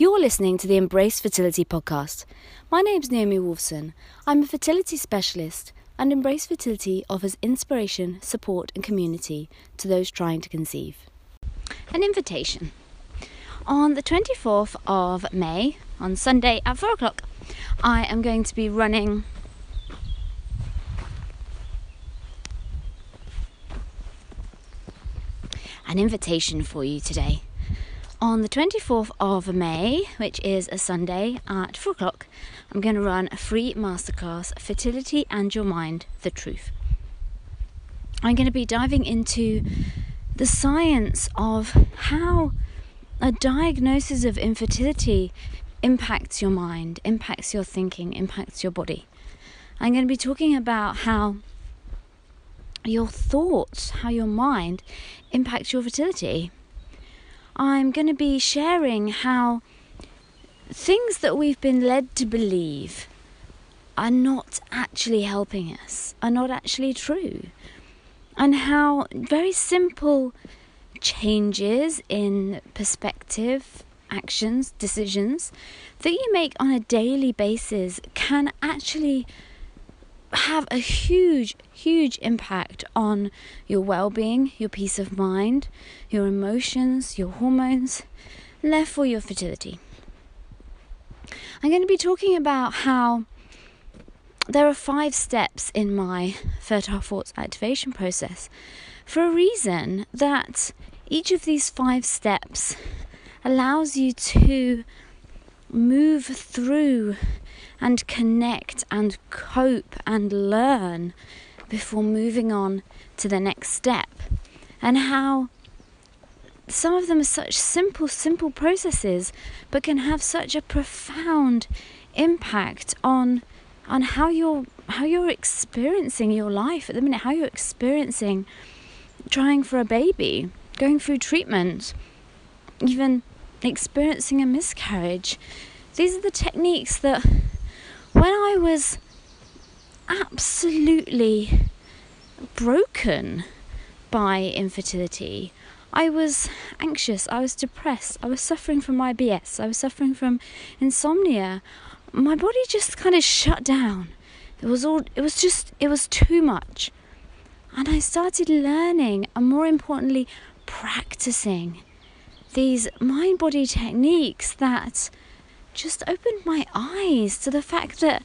You're listening to the Embrace Fertility podcast. My name's Naomi Wolfson. I'm a fertility specialist, and Embrace Fertility offers inspiration, support, and community to those trying to conceive. An invitation. On the 24th of May, on Sunday at 4 o'clock, I am going to be running an invitation for you today. On the 24th of May, which is a Sunday at 4 o'clock, I'm going to run a free masterclass Fertility and Your Mind The Truth. I'm going to be diving into the science of how a diagnosis of infertility impacts your mind, impacts your thinking, impacts your body. I'm going to be talking about how your thoughts, how your mind impacts your fertility. I'm going to be sharing how things that we've been led to believe are not actually helping us, are not actually true, and how very simple changes in perspective, actions, decisions that you make on a daily basis can actually have a huge, huge impact on your well being, your peace of mind, your emotions, your hormones, and therefore your fertility. I'm going to be talking about how there are five steps in my fertile thoughts activation process for a reason that each of these five steps allows you to move through and connect and cope and learn before moving on to the next step. And how some of them are such simple, simple processes, but can have such a profound impact on on how you're how you're experiencing your life at the minute, how you're experiencing trying for a baby, going through treatment, even experiencing a miscarriage. These are the techniques that when I was absolutely broken by infertility, I was anxious, I was depressed, I was suffering from IBS, I was suffering from insomnia. My body just kind of shut down. It was all it was just it was too much. And I started learning and more importantly practicing these mind body techniques that just opened my eyes to the fact that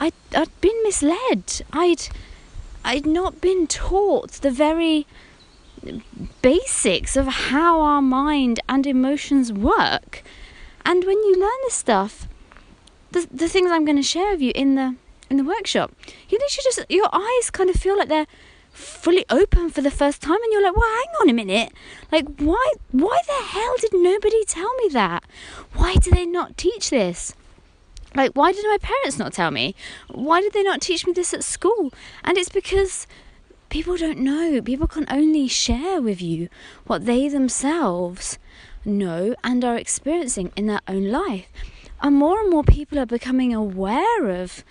I'd, I'd been misled. I'd I'd not been taught the very basics of how our mind and emotions work. And when you learn this stuff, the the things I'm going to share with you in the in the workshop, you literally just your eyes kind of feel like they're fully open for the first time and you're like well hang on a minute. Like why why the hell did nobody tell me that? Why do they not teach this? Like why did my parents not tell me? Why did they not teach me this at school? And it's because people don't know. People can only share with you what they themselves know and are experiencing in their own life. And more and more people are becoming aware of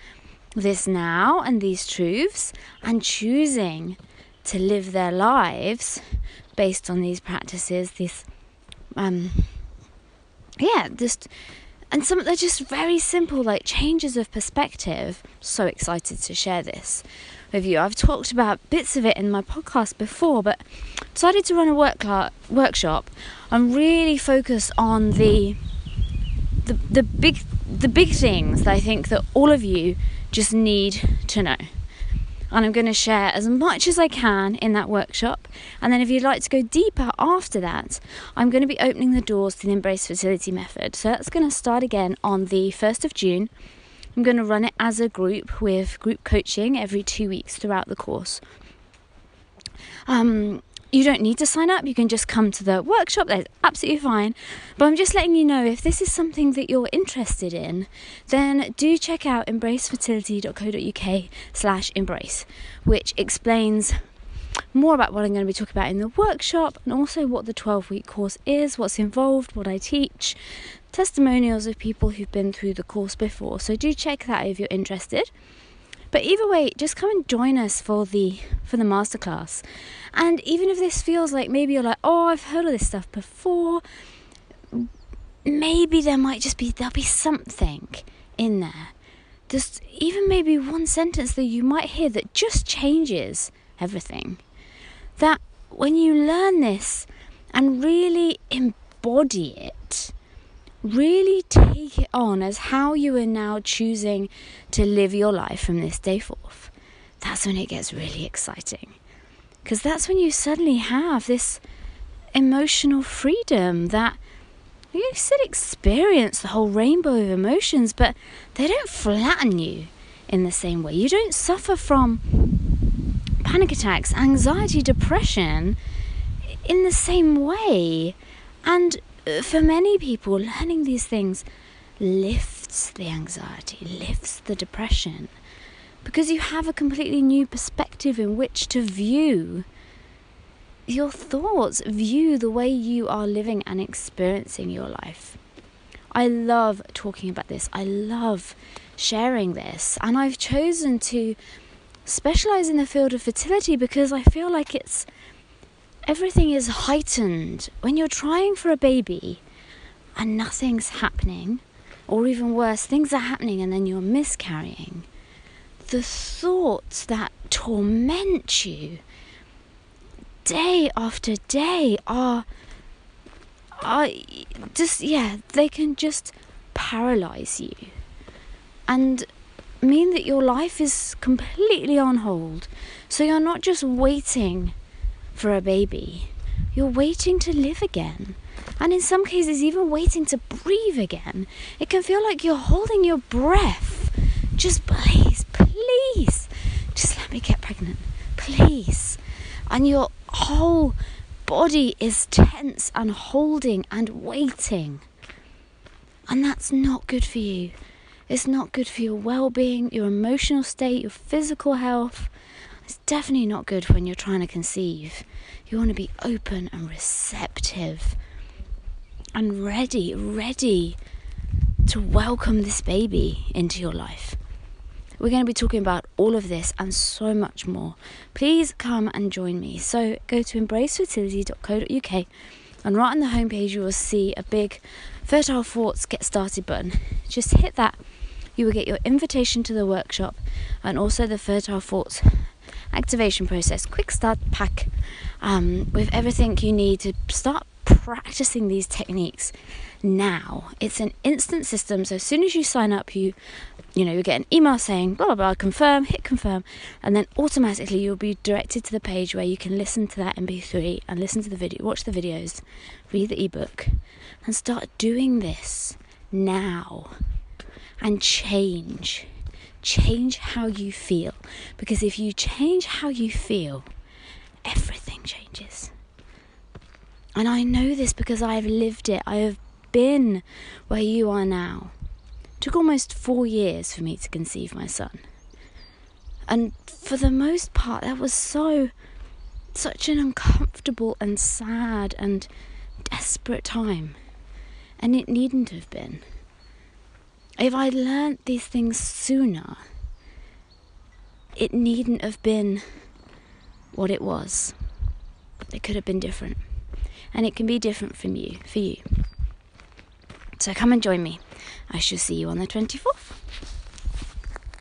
this now and these truths and choosing to live their lives based on these practices, this, um, yeah, just, and some, they're just very simple, like changes of perspective. So excited to share this with you. I've talked about bits of it in my podcast before, but decided to run a work workshop and really focus on the, the, the big, the big things that I think that all of you just need to know. And I'm going to share as much as I can in that workshop. And then, if you'd like to go deeper after that, I'm going to be opening the doors to the Embrace Fertility Method. So, that's going to start again on the 1st of June. I'm going to run it as a group with group coaching every two weeks throughout the course. Um, you don't need to sign up, you can just come to the workshop, that's absolutely fine. But I'm just letting you know if this is something that you're interested in, then do check out embracefertility.co.uk slash embrace, which explains more about what I'm going to be talking about in the workshop and also what the 12 week course is, what's involved, what I teach, testimonials of people who've been through the course before. So do check that if you're interested. But either way, just come and join us for the for the masterclass. And even if this feels like maybe you're like, oh, I've heard of this stuff before, maybe there might just be there'll be something in there. Just even maybe one sentence that you might hear that just changes everything. That when you learn this and really embody it, really take it on as how you are now choosing to live your life from this day forth, that's when it gets really exciting. Because that's when you suddenly have this emotional freedom that you still experience the whole rainbow of emotions, but they don't flatten you in the same way. You don't suffer from panic attacks, anxiety, depression in the same way. And for many people, learning these things lifts the anxiety, lifts the depression, because you have a completely new perspective in which to view your thoughts, view the way you are living and experiencing your life. I love talking about this. I love sharing this. And I've chosen to specialize in the field of fertility because I feel like it's everything is heightened when you're trying for a baby and nothing's happening, or even worse, things are happening and then you're miscarrying. The thoughts that torment you day after day are are just yeah they can just paralyze you and mean that your life is completely on hold so you're not just waiting for a baby your waiting to live again and in some cases even waiting to breathe again it can feel like you're holding your breath just please please just let me get pregnant please and you're whole body is tense and holding and waiting. And that's not good for you. It's not good for your well being, your emotional state, your physical health. It's definitely not good when you're trying to conceive. You want to be open and receptive and ready, ready to welcome this baby into your life. We're going to be talking about all of this and so much more. Please come and join me. So go to embracefertility.co.uk and right on the homepage you will see a big Fertile Thoughts Get Started button. Just hit that. You will get your invitation to the workshop and also the Fertile Thoughts activation process quick start pack um, with everything you need to start practicing these techniques now. It's an instant system, so as soon as you sign up, you you know, you get an email saying blah blah blah, confirm, hit confirm, and then automatically you'll be directed to the page where you can listen to that MP3 and listen to the video, watch the videos, read the ebook, and start doing this now and change. Change how you feel. Because if you change how you feel, everything changes. And I know this because I have lived it. I have been where you are now It took almost four years for me to conceive my son. And for the most part, that was so, such an uncomfortable and sad and desperate time. And it needn't have been. If I'd learnt these things sooner, it needn't have been what it was. It could have been different. And it can be different from you, for you. So come and join me. I shall see you on the 24th.